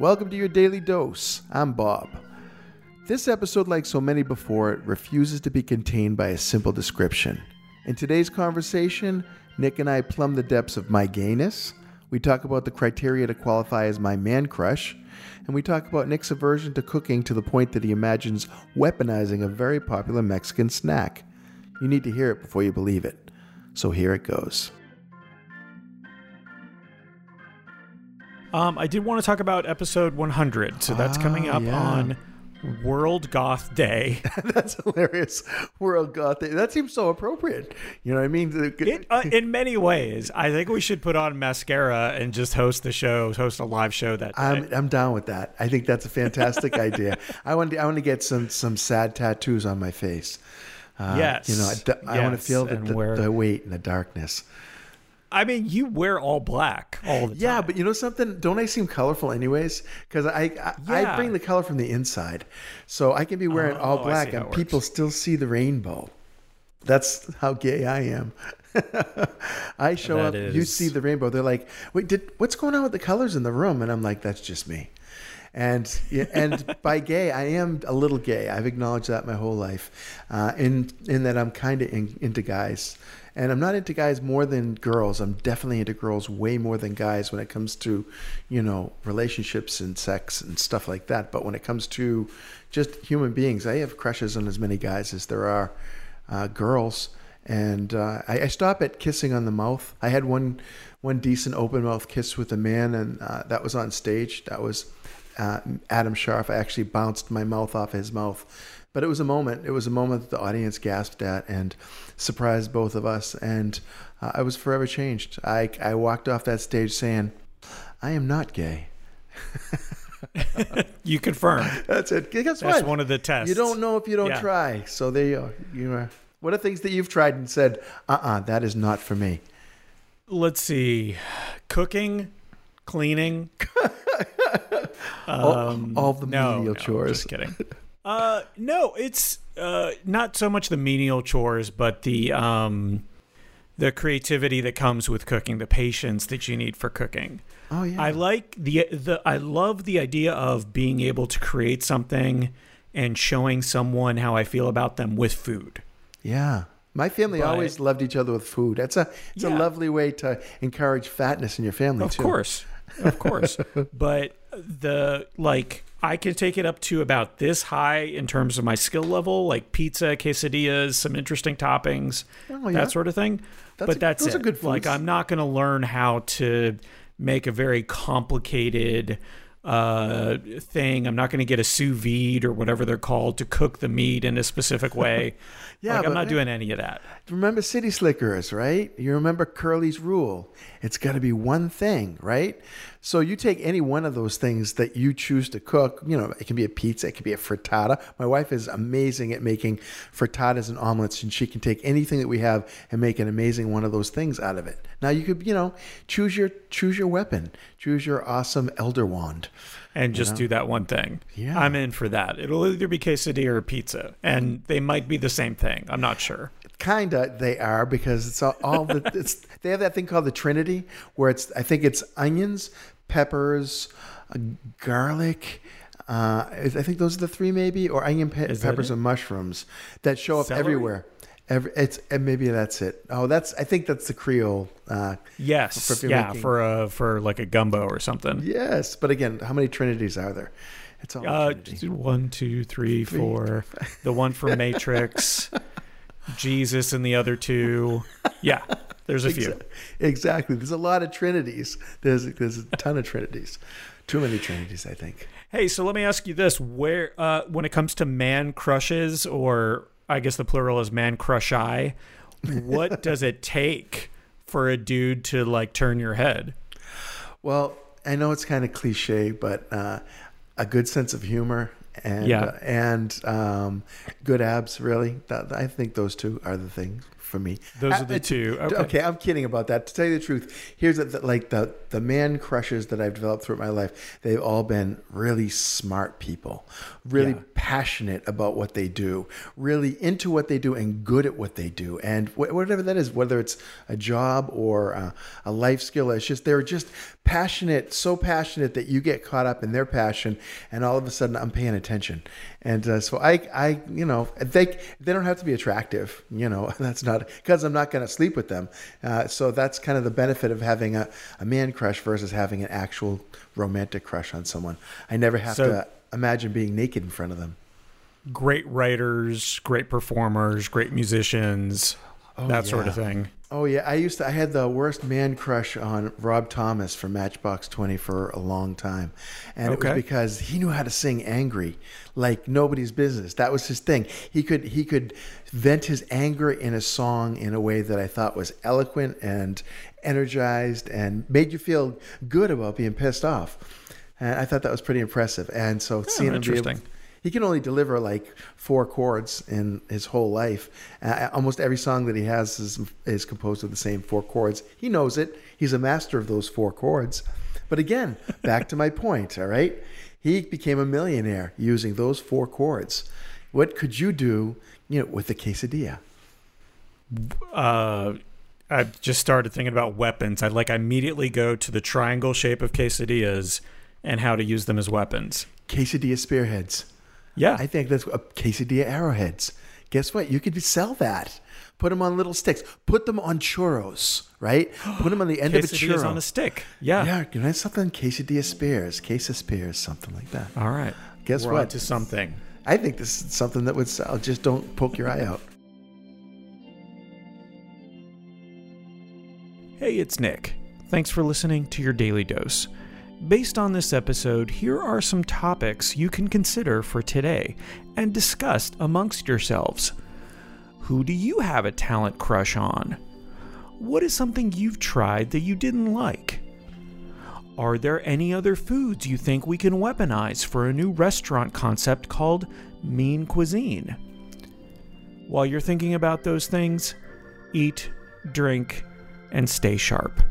Welcome to your daily dose. I'm Bob. This episode, like so many before it, refuses to be contained by a simple description. In today's conversation, Nick and I plumb the depths of my gayness. We talk about the criteria to qualify as my man crush, and we talk about Nick's aversion to cooking to the point that he imagines weaponizing a very popular Mexican snack. You need to hear it before you believe it. So here it goes. Um, I did want to talk about episode 100. So that's coming Ah, up yeah. on World Goth Day. That's hilarious. World God, that seems so appropriate. You know what I mean? It, uh, in many ways, I think we should put on mascara and just host the show, host a live show that day. I'm I'm down with that. I think that's a fantastic idea. I want to, I want to get some some sad tattoos on my face. Uh, Yes. you know, I, I want to feel the, the, the weight and the darkness. I mean, you wear all black all the time. Yeah, but you know something? Don't I seem colorful anyways? Because I I, I bring the color from the inside, so I can be wearing all Oh, I black and people still see the rainbow. That's how gay I am. I show That up, you see the rainbow. They're like, "Wait, did what's going on with the colors in the room?" And I'm like, "That's just me." And and by gay, I am a little gay. I've acknowledged that my whole life, uh, in in that I'm kind of in, into guys, and I'm not into guys more than girls. I'm definitely into girls way more than guys when it comes to, you know, relationships and sex and stuff like that. But when it comes to just human beings, I have crushes on as many guys as there are uh, girls. And uh, I, I stop at kissing on the mouth. I had one one decent open mouth kiss with a man, and uh, that was on stage. That was uh, Adam Sharf. I actually bounced my mouth off his mouth, but it was a moment. It was a moment that the audience gasped at and surprised both of us. And uh, I was forever changed. I I walked off that stage saying, "I am not gay." You confirm. That's it. Guess That's what? one of the tests. You don't know if you don't Yeah. try. So there you are. You are. What are things that you've tried and said, "Uh-uh, that is not for me." Let's see. Cooking, cleaning. all, all the Um, No, menial no, chores. Just kidding. Uh, no, it's uh, not so much the menial chores, but the um, the creativity that comes with cooking, the patience that you need for cooking. Oh yeah. I like the the I love the idea of being able to create something and showing someone how I feel about them with food. Yeah. My family But- always loved each other with food. That's a it's a lovely way to encourage fatness in your family Of too. Of course. Of course. but the like I can take it up to about this high in terms of my skill level, like pizza, quesadillas, some interesting toppings, Oh, yeah. that sort of thing. That's but a- that's it. Like. I'm not going to learn how to make a very complicated uh thing i'm not going to get a sous vide or whatever they're called to cook the meat in a specific way Yeah, like i'm not doing any of that Remember City Slickers, right? You remember Curly's rule. It's got to be one thing, right? So you take any one of those things that you choose to cook. You know, it can be a pizza, it can be a frittata. My wife is amazing at making frittatas and omelets, and she can take anything that we have and make an amazing one of those things out of it. Now you could, you know, choose your choose your weapon, choose your awesome elder wand. And just do that one thing. Yeah. I'm in for that. It'll either be quesadilla or pizza, and they might be the same thing. I'm not sure. Kinda, they are because it's all, all the it's they have that thing called the Trinity where it's I think it's onions, peppers, uh, garlic. Uh, I think those are the three maybe, or onion, pe- peppers, and mushrooms that show up Celery? everywhere. Every, it's and maybe that's it. Oh, that's I think that's the Creole. Uh, Yes, For- yeah, making- for a for like a gumbo or something. yes, but again, how many Trinities are there? It's all Uh, one, two, three, four. The one from Matrix, Jesus, and the other two. Yeah, there's a few. Exactly. There's a lot of Trinities. There's there's a ton of Trinities. Too many Trinities, I think. Hey, so let me ask you this: Where, uh, when it comes to man crushes, or I guess the plural is man crush eye, what does it take for a dude to like turn your head? Well, I know it's kind of cliche, but uh, a good sense of humor and Yeah. uh, and um, good abs. Really, that, I think those two are the things for me. Those Uh, are the it's- two. Okay. Okay. I'm kidding about that. To tell you the truth, here's the, the, like the the man crushes that I've developed throughout my life. They've all been really smart people, really Yeah. passionate about what they do, really into what they do, and good at what they do, and wh- whatever that is, whether it's a job or uh, a life skill. It's just they're just passionate, so passionate that you get caught up in their passion, and all of a sudden I'm paying attention. And uh, so I, I, you know, they they don't have to be attractive. You know, that's not because I'm not going to sleep with them. Uh, so that's kind of the benefit of having a, a man crush versus having an actual romantic crush on someone. I never have So- to imagine being naked in front of them. Great writers, great performers, great musicians, that sort of thing. Oh yeah, I used to. I had the worst man crush on Rob Thomas from Matchbox Twenty for a long time, and it was because he knew how to sing angry, like nobody's business. That was his thing. He could he could vent his anger in a song in a way that I thought was eloquent and energized and made you feel good about being pissed off. And I thought that was pretty impressive. And so oh, seeing him be able, interesting. He can only deliver like four chords in his whole life. Uh, almost every song that he has is, is composed of the same four chords. He knows it. He's a master of those four chords. But again, back to my point, all right? He became a millionaire using those four chords. What could you do, you know, with the quesadilla? Uh, I just started thinking about weapons. I'd like immediately go to the triangle shape of quesadillas and how to use them as weapons. Quesadilla spearheads. Yeah. I think that's a quesadilla arrowheads. Guess what? You could sell that. Put them on little sticks. Put them on churros, right? Put them on the end of a churro. on a stick. Yeah. Yeah, you know something quesadilla spears, queso spears, something like that. All right. Guess We're what? To something. I think this is something that would sell. Just don't poke your eye out. Hey, it's Nick. Thanks for listening to your daily dose. Based on this episode, here are some topics you can consider for today and discuss amongst yourselves. Who do you have a talent crush on? What is something you've tried that you didn't like? Are there any other foods you think we can weaponize for a new restaurant concept called Mean Cuisine? While you're thinking about those things, eat, drink, and stay sharp.